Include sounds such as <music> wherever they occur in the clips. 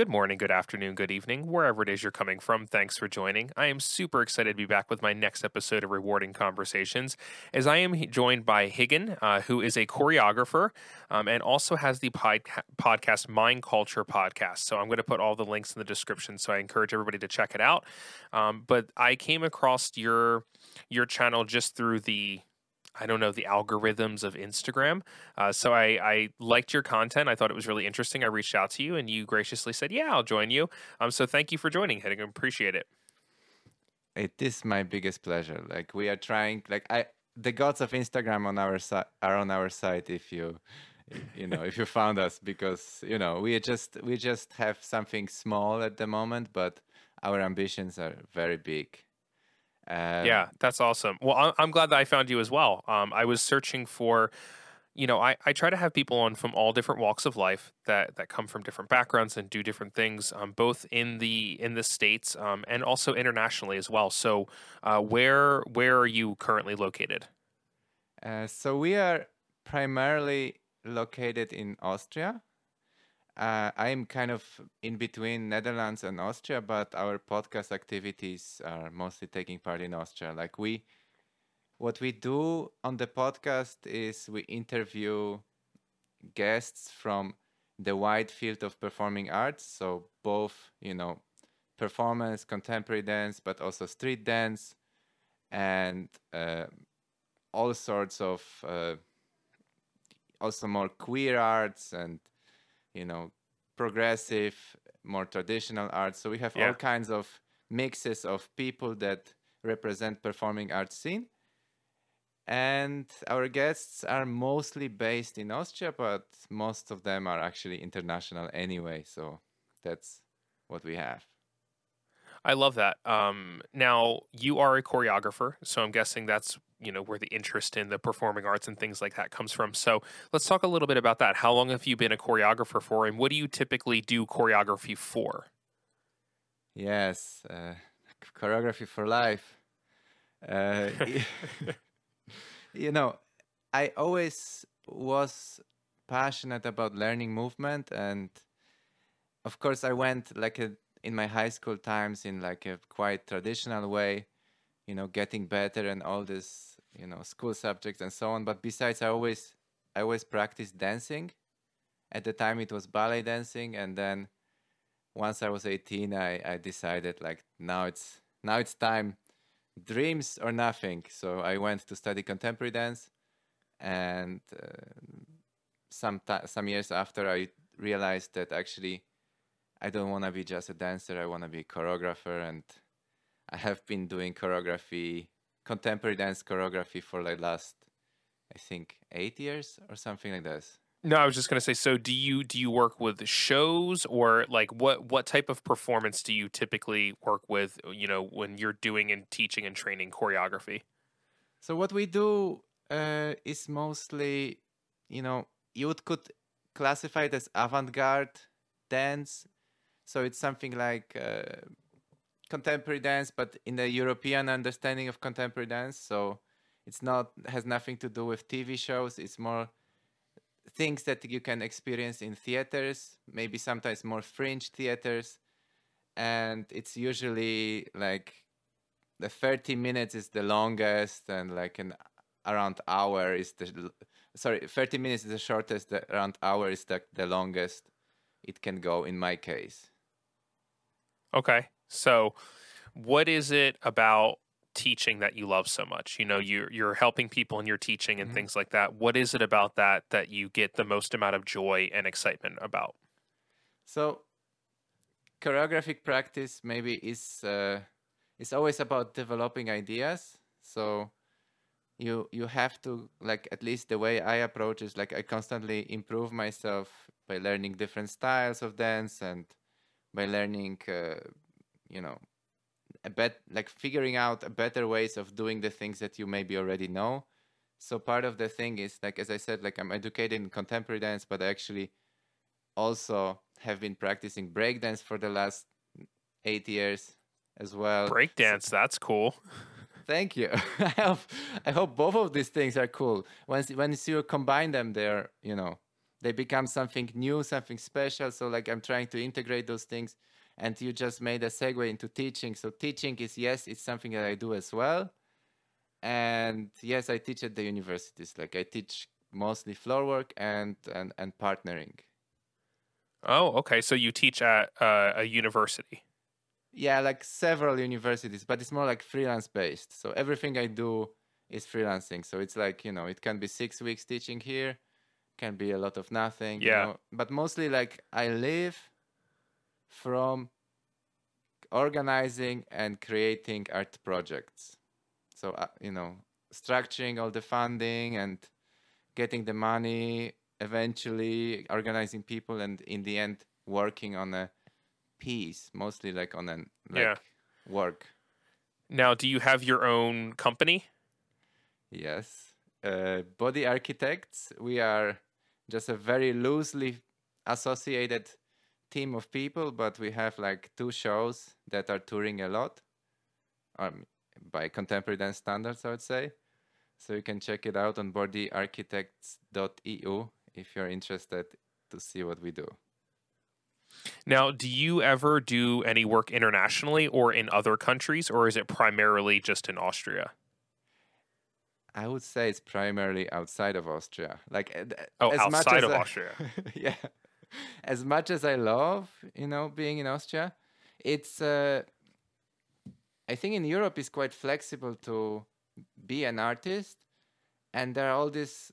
good morning, good afternoon, good evening, wherever it is you're coming from. Thanks for joining. I am super excited to be back with my next episode of Rewarding Conversations, as I am joined by Higgin, uh, who is a choreographer um, and also has the pod- podcast Mind Culture Podcast. So I'm going to put all the links in the description, so I encourage everybody to check it out. Um, but I came across your your channel just through the I don't know the algorithms of Instagram. Uh, so I, I liked your content. I thought it was really interesting. I reached out to you, and you graciously said, "Yeah, I'll join you." Um, so thank you for joining, Hitting. Appreciate it. It is my biggest pleasure. Like we are trying. Like I, the gods of Instagram on our side are on our side. If you, you know, if you found us, because you know we just we just have something small at the moment, but our ambitions are very big. Um, yeah, that's awesome. Well, I'm glad that I found you as well. Um, I was searching for, you know, I, I try to have people on from all different walks of life that that come from different backgrounds and do different things, um, both in the in the states um, and also internationally as well. So, uh, where where are you currently located? Uh, so we are primarily located in Austria uh, I'm kind of in between Netherlands and Austria, but our podcast activities are mostly taking part in Austria. Like we, what we do on the podcast is we interview guests from the wide field of performing arts. So both, you know, performance, contemporary dance, but also street dance, and uh, all sorts of uh, also more queer arts and you know, progressive, more traditional art. So we have yeah. all kinds of mixes of people that represent performing arts scene. And our guests are mostly based in Austria, but most of them are actually international anyway. So that's what we have. I love that. Um, now you are a choreographer, so I'm guessing that's you know where the interest in the performing arts and things like that comes from. So let's talk a little bit about that. How long have you been a choreographer for, and what do you typically do choreography for? Yes, uh, choreography for life. Uh, <laughs> <laughs> you know, I always was passionate about learning movement, and of course, I went like a in my high school times in like a quite traditional way you know getting better and all this you know school subjects and so on. But besides i always i always practiced dancing. At the time it was ballet dancing. And then once i was 18 i i decided like now it's now it's time. Dreams or nothing. So i went to study contemporary dance. And uh, some ta- some years after i realized that actually I don't want to be just a dancer. I want to be a choreographer, and I have been doing choreography, contemporary dance choreography for like last, I think, eight years or something like this. No, I was just gonna say. So, do you do you work with shows or like what what type of performance do you typically work with? You know, when you're doing and teaching and training choreography. So what we do uh, is mostly, you know, you would could classify it as avant-garde dance so it's something like uh, contemporary dance, but in the European understanding of contemporary dance. So it's not has nothing to do with TV shows. It's more things that you can experience in theaters, maybe sometimes more fringe theaters, and it's usually like the 30 minutes is the longest, and like an around hour is the sorry 30 minutes is the shortest. The around hour is the, the longest it can go in my case. Okay. So, what is it about teaching that you love so much? You know, you're you're helping people in your teaching and mm-hmm. things like that. What is it about that that you get the most amount of joy and excitement about? So, choreographic practice maybe is uh, is always about developing ideas. So, you you have to like at least the way I approach is like I constantly improve myself by learning different styles of dance and by learning uh, you know a bet like figuring out a better ways of doing the things that you maybe already know. So part of the thing is like as i said like i'm educated in contemporary dance but i actually also have been practicing breakdance for the last eight years as well. Breakdance so, that's cool. <laughs> Thank you. <laughs> I hope i hope both of these things are cool. Once once you combine them they're you know they become something new something special. So like i'm trying to integrate those things. And you just made a segue into teaching. So teaching is yes it's something that i do as well. And yes i teach at the universities. Like i teach mostly floor work and and, and partnering. Oh okay. So you teach at uh, a university? Yeah like several universities but it's more like freelance based so everything i do is freelancing. So it's like you know it can be six weeks teaching here can be a lot of nothing Yeah. you know? but mostly like i live from organizing and creating art projects so uh, you know structuring all the funding and getting the money eventually organizing people and in the end working on a piece mostly like on an like Yeah. work now do you have your own company Yes. Uh, body architects, we are just a very loosely associated team of people, but we have like two shows that are touring a lot um, by contemporary dance standards, I would say. So you can check it out on bodyarchitects.eu if you're interested to see what we do. now do you ever do any work internationally or in other countries or is it primarily just in austria I would say it's primarily outside of Austria. Like uh, Oh, as much outside as of I- Austria. <laughs> yeah. As much as I love, you know, being in Austria, it's uh I think in Europe it's quite flexible to be an artist and there are all these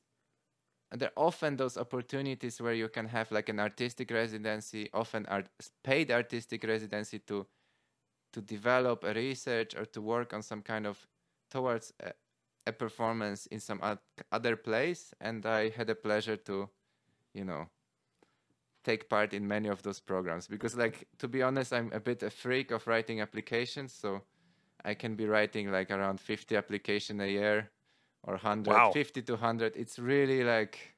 there are often those opportunities where you can have like an artistic residency, often art, paid artistic residency to to develop a research or to work on some kind of towards a, a performance in some other place and i had a pleasure to you know take part in many of those programs. Because like to be honest i'm a bit a freak of writing applications so i can be writing like around 50 application a year or 100 Wow. 50 to 100 it's really like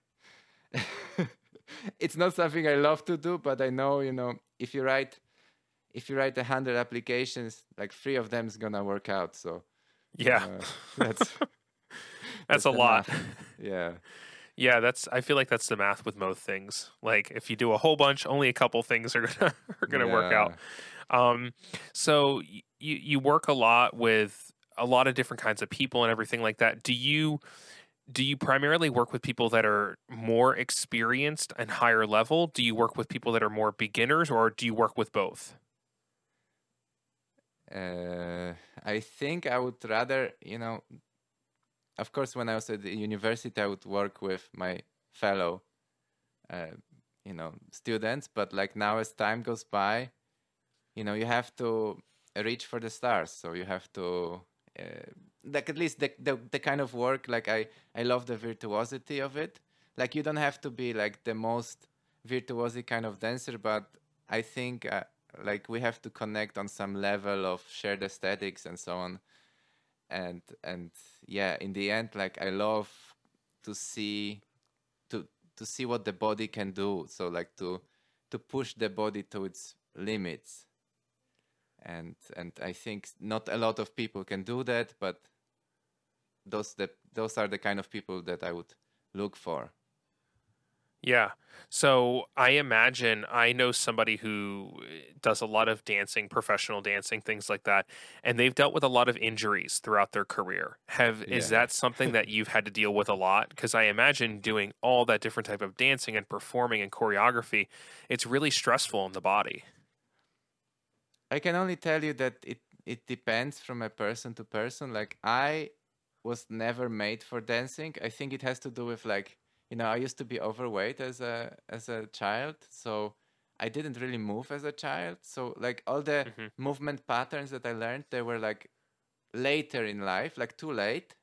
<laughs> it's not something i love to do but i know you know if you write if you write 100 applications like three of them is gonna work out so yeah. uh, that's <laughs> that's a lot math. yeah Yeah, that's. I feel like that's the math with most things. Like if you do a whole bunch, only a couple things are <laughs> gonna are gonna work out. Um, so you you work a lot with a lot of different kinds of people and everything like that. Do you do you primarily work with people that are more experienced and higher level? Do you work with people that are more beginners, or do you work with both? Uh, I think I would rather, you know, of course, when I was at the university, I would work with my fellow, uh, you know, students. But like now, as time goes by, you know, you have to reach for the stars. So you have to, uh, like at least the, the the kind of work. Like I, I love the virtuosity of it. Like you don't have to be like the most virtuosic kind of dancer, but I think. Uh, like we have to connect on some level of shared aesthetics and so on and and yeah in the end like i love to see to to see what the body can do. So like to to push the body to its limits. And and i think not a lot of people can do that but those the those are the kind of people that i would look for Yeah. So I imagine I know somebody who eh, does a lot of dancing, professional dancing, things like that, and they've dealt with a lot of injuries throughout their career. Have is that something that you've had to deal with a lot? Because I imagine doing all that different type of dancing and performing and choreography, it's really stressful on the body. I can only tell you that it it depends from a person to person. Like I was never made for dancing. I think it has to do with like you know I used to be overweight as a as a child, so I didn't really move as a child. So like all the Mhm. movement patterns that I learned, they were like later in life, like too late.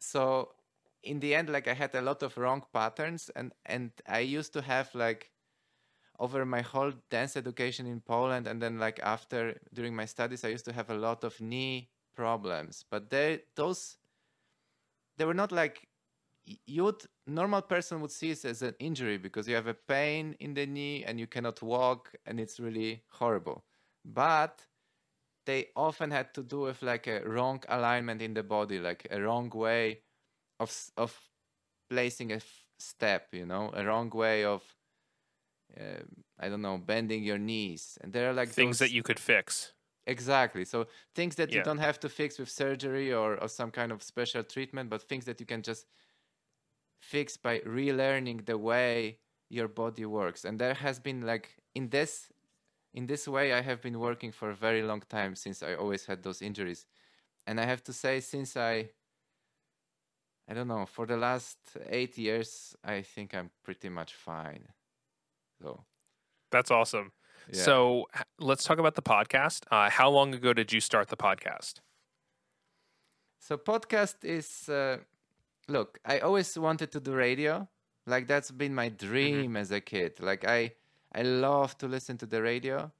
So in the end, like I had a lot of wrong patterns, and and I used to have like over my whole dance education in Poland and then like after during my studies I used to have a lot of knee problems but they those they were not like y- you would normal person would see it as an injury because you have a pain in the knee and you cannot walk and it's really horrible. But they often had to do with like a wrong alignment in the body like a wrong way of of placing a f- step you know a wrong way of uh, i don't know bending your knees. And there are like things those, that you could fix. Exactly. So things that Yeah. you don't have to fix with surgery or, or some kind of special treatment but things that you can just fix by relearning the way your body works. And there has been like in this in this way i have been working for a very long time since i always had those injuries. And i have to say since i i don't know for the last 8 years i think i'm pretty much fine. So. That's awesome. Yeah. so let's talk about the podcast. Uh, how long ago did you start the podcast? So podcast is uh, look, I always wanted to do radio. Like that's been my dream as a kid. Like I I love to listen to the radio.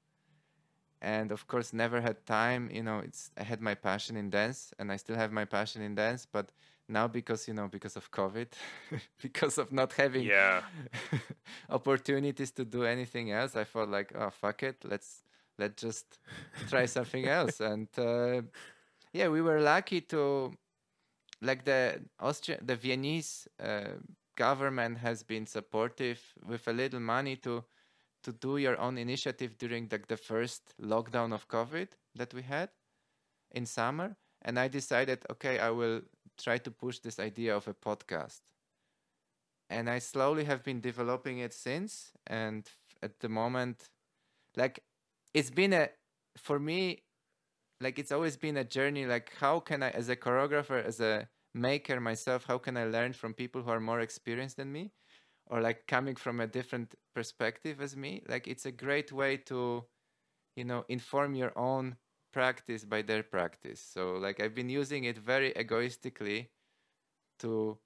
And of course never had time, you know, it's I had my passion in dance and I still have my passion in dance, but now because you know because of covid <laughs> because of not having yeah <laughs> opportunities to do anything else i thought like oh fuck it let's let's just try something else <laughs> and uh, yeah we were lucky to like the austria the viennese uh, government has been supportive with a little money to to do your own initiative during the, the first lockdown of covid that we had in summer. And i decided okay i will try to push this idea of a podcast. And i slowly have been developing it since. And at the moment like it's been a for me like it's always been a journey like how can i as a choreographer as a maker myself how can i learn from people who are more experienced than me? Or like coming from a different perspective as me? Like it's a great way to you know inform your own practice by their practice. So like i've been using it very egoistically to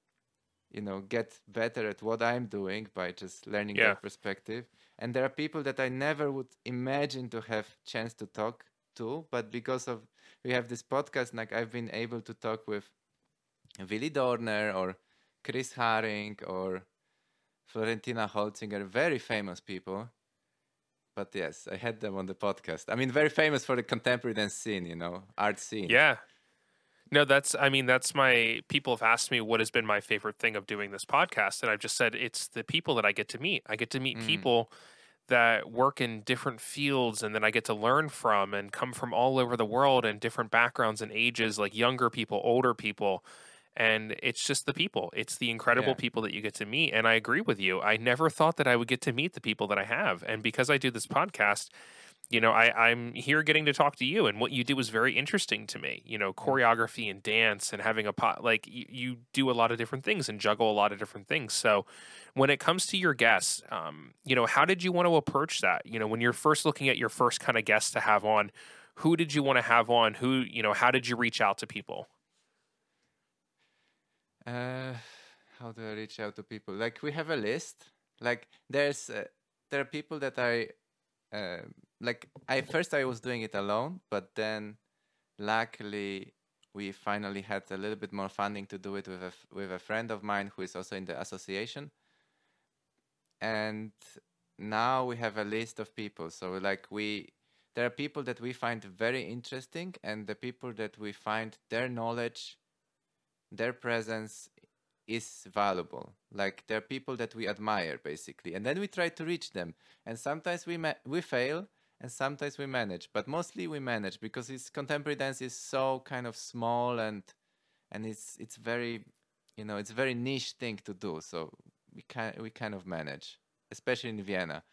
you know get better at what i'm doing by just learning Yeah. their perspective. And there are people that i never would imagine to have chance to talk to but because of we have this podcast like i've been able to talk with willi dorner or chris haring or florentina holzinger very famous people but yes i had them on the podcast i mean very famous for the contemporary dance scene you know art scene Yeah. No, that's, I mean, that's my, people have asked me what has been my favorite thing of doing this podcast. And I've just said it's the people that I get to meet. I get to meet Mm. people that work in different fields and that I get to learn from and come from all over the world and different backgrounds and ages, like younger people, older people. And it's just the people. It's the incredible Yeah. people that you get to meet. And I agree with you. I never thought that I would get to meet the people that I have. And because I do this podcast, you know, I, I'm here getting to talk to you, and what you do is very interesting to me. You know, choreography and dance, and having a pot like you, you do a lot of different things and juggle a lot of different things. So, when it comes to your guests, um, you know, how did you want to approach that? You know, when you're first looking at your first kind of guests to have on, who did you want to have on? Who, you know, how did you reach out to people? Uh, how do I reach out to people? Like we have a list. Like there's uh, there are people that I uh, like. I first I was doing it alone, but then luckily we finally had a little bit more funding to do it with a with a friend of mine who is also in the association. And now we have a list of people. So like we there are people that we find very interesting and the people that we find their knowledge their presence is valuable like there are people that we admire basically and then we try to reach them and sometimes we ma- we fail and sometimes we manage but mostly we manage because it's contemporary dance is so kind of small and and it's it's very you know it's very niche thing to do. So we can we kind of manage especially in vienna.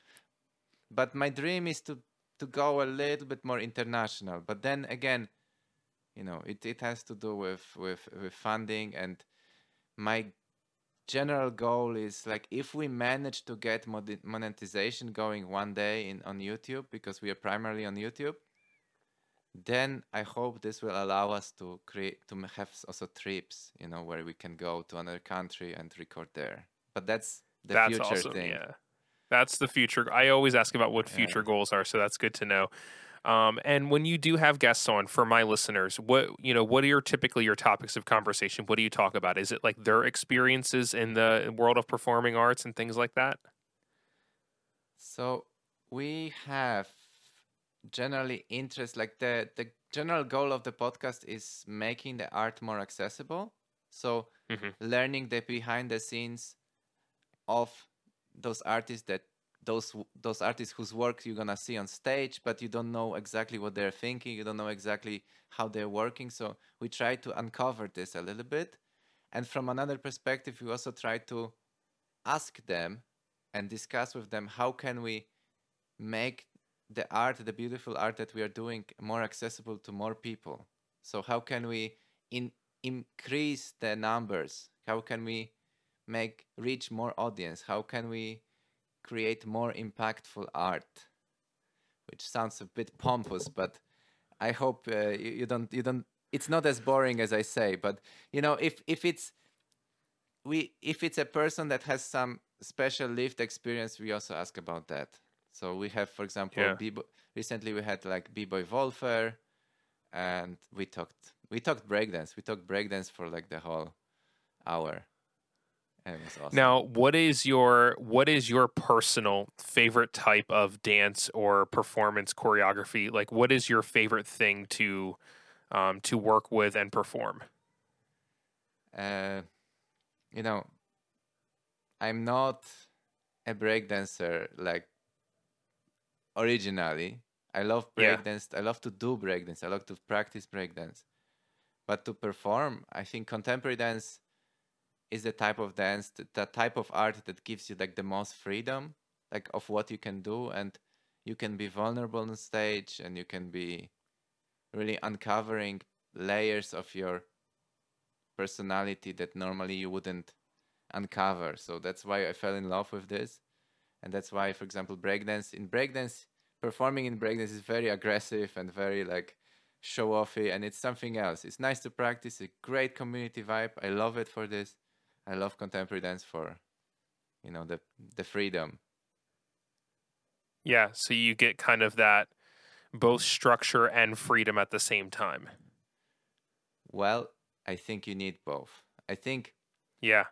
But my dream is to to go a little bit more international. But then again you know it, it has to do with with with funding and my general goal is like if we manage to get monetization going one day in on youtube because we are primarily on youtube then i hope this will allow us to create to have also trips you know where we can go to another country and record there but that's the that's future awesome. thing Yeah, that's the future. I always ask about what Yeah. future goals are, so that's good to know. Um, and when you do have guests on, for my listeners, what you know, what are your typically your topics of conversation? What do you talk about? Is it like their experiences in the world of performing arts and things like that? So we have generally interest like the the general goal of the podcast is making the art more accessible. So Mhm. learning the behind the scenes of those artists that those those artists whose work you're gonna see on stage, but you don't know exactly what they're thinking. You don't know exactly how they're working. So we try to uncover this a little bit, and from another perspective, we also try to ask them and discuss with them how can we make the art, the beautiful art that we are doing, more accessible to more people. So how can we in increase the numbers? How can we make reach more audience? How can we create more impactful art? Which sounds a bit pompous, but I hope uh, you, you don't you don't. It's not as boring as I say, but you know, if if it's we if it's a person that has some special lived experience, we also ask about that. So we have, for example, Yeah. B-boy, recently we had like B-boy Wolfer, and we talked we talked breakdance. We talked breakdance for like the whole hour. Was awesome. Now, what is your what is your personal favorite type of dance or performance choreography? Like, what is your favorite thing to um, to work with and perform? uh, you know, I'm not a breakdancer like originally. I love Yeah. breakdance. I love to do breakdance. I love to practice breakdance. But to perform, I think contemporary dance is the type of dance, the type of art that gives you like the most freedom, like of what you can do, and you can be vulnerable on stage, and you can be really uncovering layers of your personality that normally you wouldn't uncover. So that's why I fell in love with this. And that's why, for example, breakdance in breakdance, performing in breakdance is very aggressive and very like show offy and it's something else. It's nice to practice, a great community vibe. I love it for this. I love contemporary dance for you know the the freedom. Yeah, so you get kind of that both structure and freedom at the same time. Well, I think you need both. I think Yeah,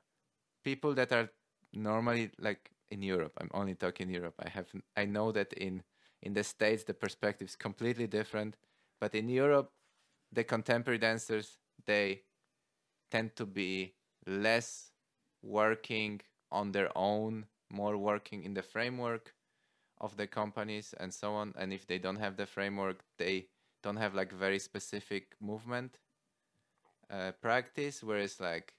people that are normally like in Europe. I'm only talking Europe. I have I know that in in the states the perspective is completely different, but in Europe, the contemporary dancers they tend to be less working on their own, more working in the framework of the companies and so on. And if they don't have the framework, they don't have like very specific movement uh, practice. Whereas like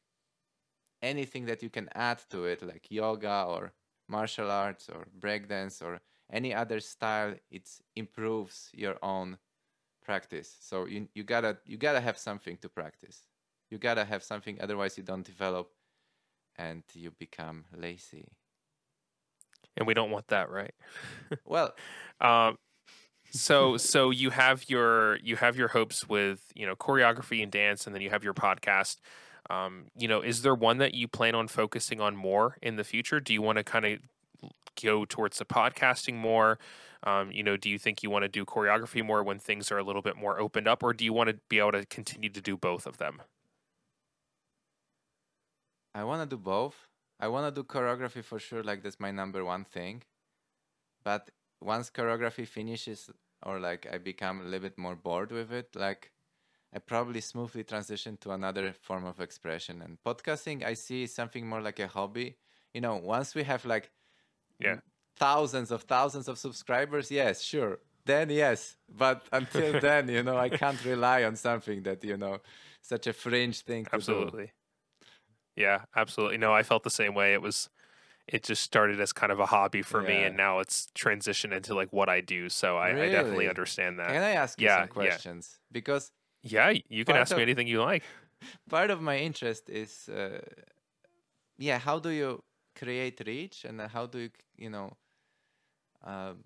anything that you can add to it, like yoga or martial arts or breakdance or any other style, it improves your own practice. So you you gotta you gotta have something to practice. You gotta have something, otherwise you don't develop, and you become lazy. and we don't want that, right? <laughs> Well, Um, so so you have your you have your hopes with you know choreography and dance, and then you have your podcast. Um, you know, is there one that you plan on focusing on more in the future? Do you want to kind of go towards the podcasting more? Um, you know, do you think you want to do choreography more when things are a little bit more opened up, or do you want to be able to continue to do both of them? I want to do both. I want to do choreography for sure. Like that's my number one thing. But once choreography finishes, or like I become a little bit more bored with it, like I probably smoothly transition to another form of expression. And podcasting, I see something more like a hobby. You know, once we have like Yeah. thousands of thousands of subscribers, yes, sure. Then yes, but <laughs> until then, you know, I can't rely on something that you know, such a fringe thing. Absolutely. Yeah, absolutely. No, I felt the same way. It was it just started as kind of a hobby for me and now it's transitioned into like what I do. So I, I definitely understand that. Can I ask you Yeah, some yeah. questions? Because yeah, you can ask me anything you like. <laughs> part of my interest is, uh, yeah, how do you create reach and how do you, you know, um,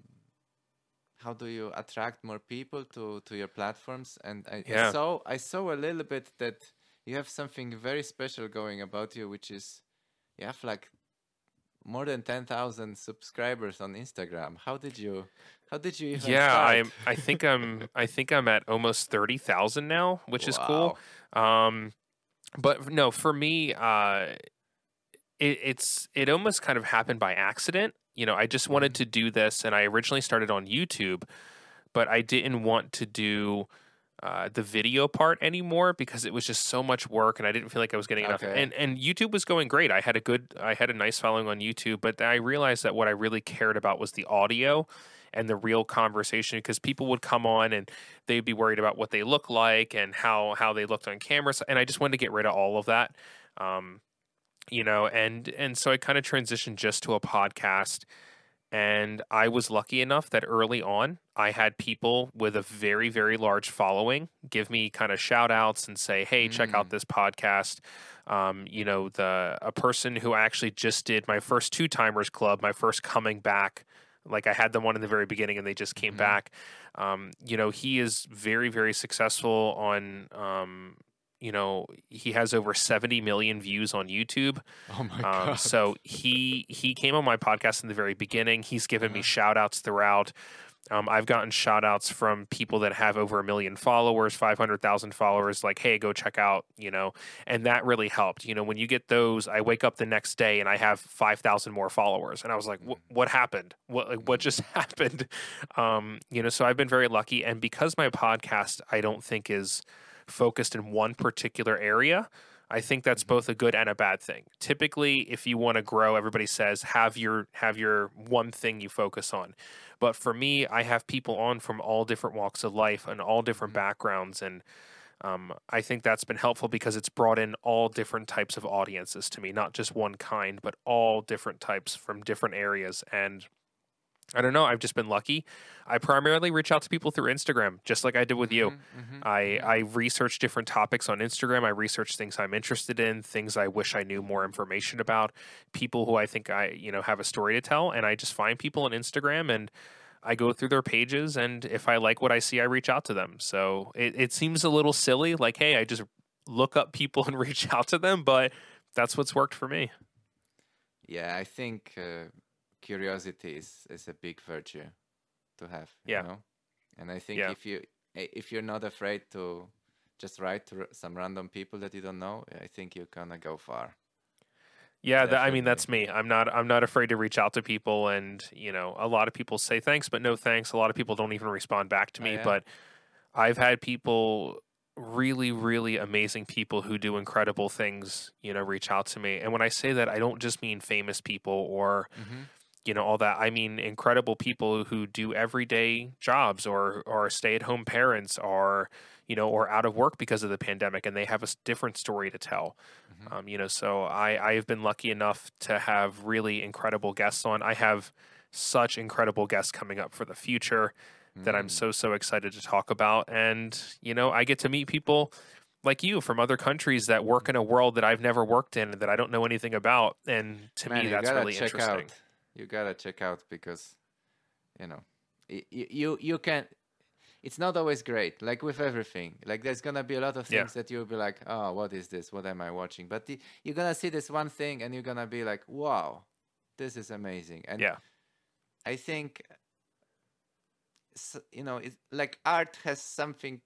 how do you attract more people to to your platforms? And I, I Yeah. saw I saw a little bit that you have something very special going about you, which is you have like more than ten thousand subscribers on Instagram. How did you? How did you even? Yeah, start? I'm I think I'm <laughs> I think I'm at almost 30,000 now, which is cool. Wow. Um, but no, for me, uh, it, it's it almost kind of happened by accident. You know, I just wanted Mm-hmm. to do this, and I originally started on YouTube, but I didn't want to do uh, the video part anymore because it was just so much work and I didn't feel like I was getting enough. Okay. And and YouTube was going great. I had a good, I had a nice following on YouTube, but I realized that what I really cared about was the audio and the real conversation because people would come on and they'd be worried about what they look like and how how they looked on cameras, and I just wanted to get rid of all of that. Um, you know, and and so I kind of transitioned just to a podcast. And I was lucky enough that early on, I had people with a very, very large following give me kind of shout outs and say, hey, check out Mm. this podcast. Um, you know, the a person who actually just did my first two timers club, my first coming back. Like I had them on in the very beginning and they just came Mhm. back. Um, you know, he is very, very successful on um, you know, he has over 70 million views on YouTube. Oh my Um, god. so he he came on my podcast in the very beginning. He's given me shout outs throughout. Um, I've gotten shout outs from people that have over a million followers, 500,000 followers, like, hey, go check out, you know, and that really helped. You know, when you get those, I wake up the next day and I have 5,000 more followers. And I was like, what happened? What, like, what just <laughs> happened? Um, you know, so I've been very lucky. And because my podcast, I don't think is focused in one particular area, I think that's both a good and a bad thing. Typically, if you want to grow, everybody says have your have your one thing you focus on. But for me, I have people on from all different walks of life and all different Mhm. backgrounds, and um, I think that's been helpful because it's brought in all different types of audiences to me, not just one kind, but all different types from different areas. And I don't know, I've just been lucky. I primarily reach out to people through Instagram, just like I did with you. Mhm, mhm, I, mhm. I research different topics on Instagram. I research things I'm interested in, things I wish I knew more information about, people who I think I you know have a story to tell, and I just find people on Instagram and I go through their pages, and if I like what I see, I reach out to them. So it, it seems a little silly, like hey, I just look up people <laughs> and reach out to them, but that's what's worked for me. Yeah, I think uh, curiosity is, is a big virtue to have. Yeah. You know? And I think Yeah. if you if you're not afraid to just write to some random people that you don't know, I think you're gonna go far. Yeah, that, I mean that's me. I'm not I'm not afraid to reach out to people and, you know, a lot of people say thanks but no thanks. A lot of people don't even respond back to Oh, me, yeah? but I've had people really really amazing people who do incredible things, you know, reach out to me. And when I say that, I don't just mean famous people or Mm-hmm. You know all that i mean incredible people who do everyday jobs or or stay at home parents or you know or out of work because of the pandemic and they have a different story to tell Mhm. um, you know so i i have been lucky enough to have really incredible guests on i have such incredible guests coming up for the future that i'm Mm. so so excited to talk about and you know i get to meet people like you from other countries that work in a world that I've never worked in that I don't know anything about and to Man, me that's really interesting. out. You gotta check out because, you know, y- y- you you can. It's not always great, like with everything. Like there's gonna be a lot of Yeah. things that you'll be like, oh, what is this? What am I watching? But the, you're gonna see this one thing, and you're gonna be like, wow, this is amazing. And Yeah. I think, you know, it's like art has something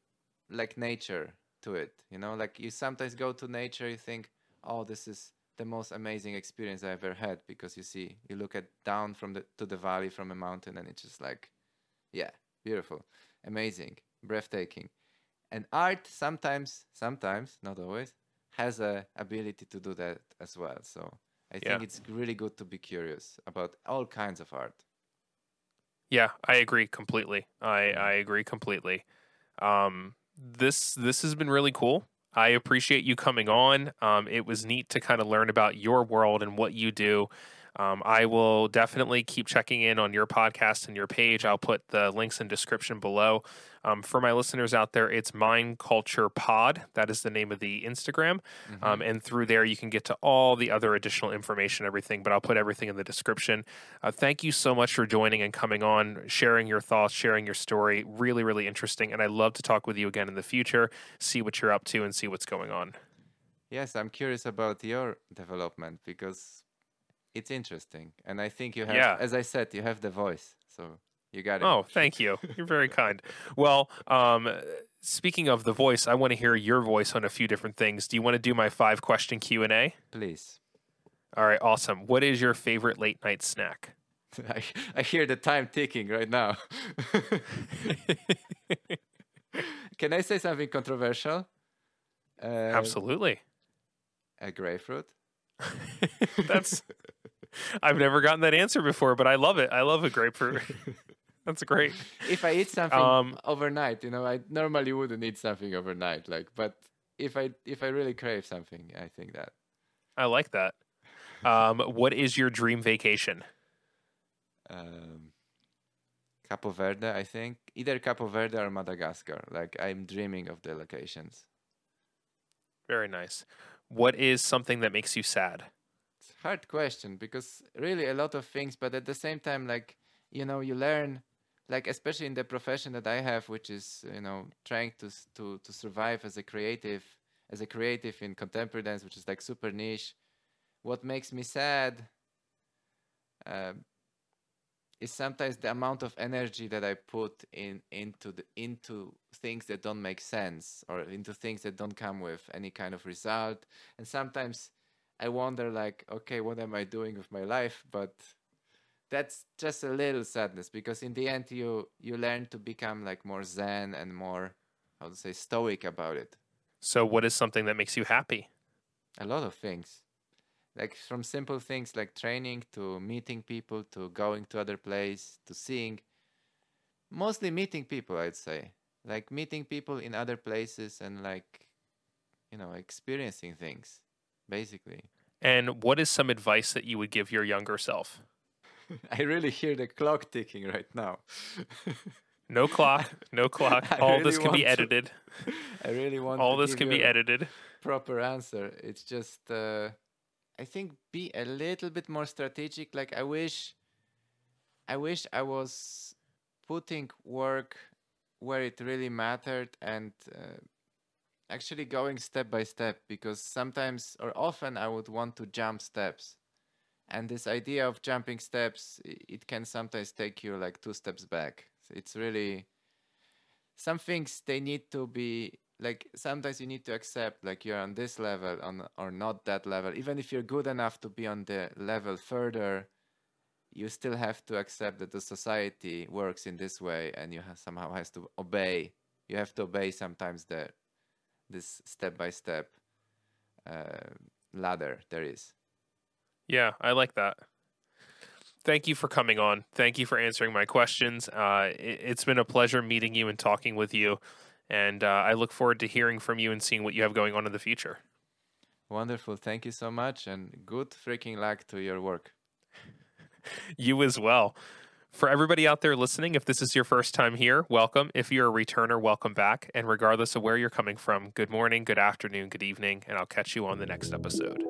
like nature to it. You know, like you sometimes go to nature, you think, oh, this is the most amazing experience I ever had because you see, you look at down from the to the valley from a mountain, and it's just like, yeah, beautiful, amazing, breathtaking. And art sometimes, sometimes, not always, has a ability to do that as well. So I think it's really good to be curious about all kinds of art. Yeah, I agree completely. I I agree completely. Um, this this has been really cool. I appreciate you coming on. Um, it was neat to kind of learn about your world and what you do. Um, I will definitely keep checking in on your podcast and your page. I'll put the links in description below. Um, for my listeners out there, it's Mind Culture Pod. That is the name of the Instagram. Mhm. Um, and through there, you can get to all the other additional information, everything. But I'll put everything in the description. Uh, thank you so much for joining and coming on, sharing your thoughts, sharing your story. Really, really interesting. And I'd love to talk with you again in the future, see what you're up to, and see what's going on. Yes, I'm curious about your development because it's interesting, and I think you have, Yeah. as I said, you have the voice, so you got it. Oh, thank you. <laughs> You're very kind. Well, um, speaking of the voice, I want to hear your voice on a few different things. Do you want to do my five question Q and A? Please. All right, awesome. What is your favorite late night snack? <laughs> I, I hear the time ticking right now. <laughs> Can I say something controversial? Uh, Absolutely. A grapefruit. That's. I've never gotten that answer before, but I love it. I love a grapefruit. <laughs> That's great. If I eat something um, overnight, you know, I normally wouldn't eat something overnight. Like, but if I if I really crave something, I think that. I like that. Um, what is your dream vacation? Um, Capo Verde, I think. Either Capo Verde or Madagascar. Like I'm dreaming of the locations. Very nice. What is something that makes you sad? Hard question because really a lot of things, but at the same time, like you know, you learn, like especially in the profession that I have, which is you know trying to to to survive as a creative, as a creative in contemporary dance, which is like super niche. What makes me sad? Uh, is sometimes the amount of energy that I put in into the into things that don't make sense or into things that don't come with any kind of result. And sometimes I wonder like, okay, what am I doing with my life? But that's just a little sadness because in the end you you learn to become like more zen and more I would say stoic about it. So what is something that makes you happy? A lot of things like from simple things like training to meeting people to going to other place to seeing mostly meeting people i'd say like meeting people in other places and like you know experiencing things basically. And what is some advice that you would give your younger self? <laughs> I really hear the clock ticking right now. <laughs> No clock no clock. <laughs> All really this can be edited to, i really want all this can be edited. proper answer. It's just uh I think be a little bit more strategic. Like I wish, I wish I was putting work where it really mattered and uh, actually going step by step because sometimes or often I would want to jump steps. And this idea of jumping steps, it can sometimes take you like two steps back. So it's really some things they need to be like sometimes you need to accept like you're on this level on or not that level even if you're good enough to be on the level further you still have to accept that the society works in this way and you somehow has to obey you have to obey sometimes the this step by step uh, ladder there is yeah i like that thank you for coming on thank you for answering my questions uh, it, it's been a pleasure meeting you and talking with you and uh, I look forward to hearing from you and seeing what you have going on in the future. Wonderful. Thank you so much. And good freaking luck to your work. <laughs> you as well. For everybody out there listening, if this is your first time here, welcome. If you're a returner, welcome back. And regardless of where you're coming from, good morning, good afternoon, good evening, and I'll catch you on the next episode.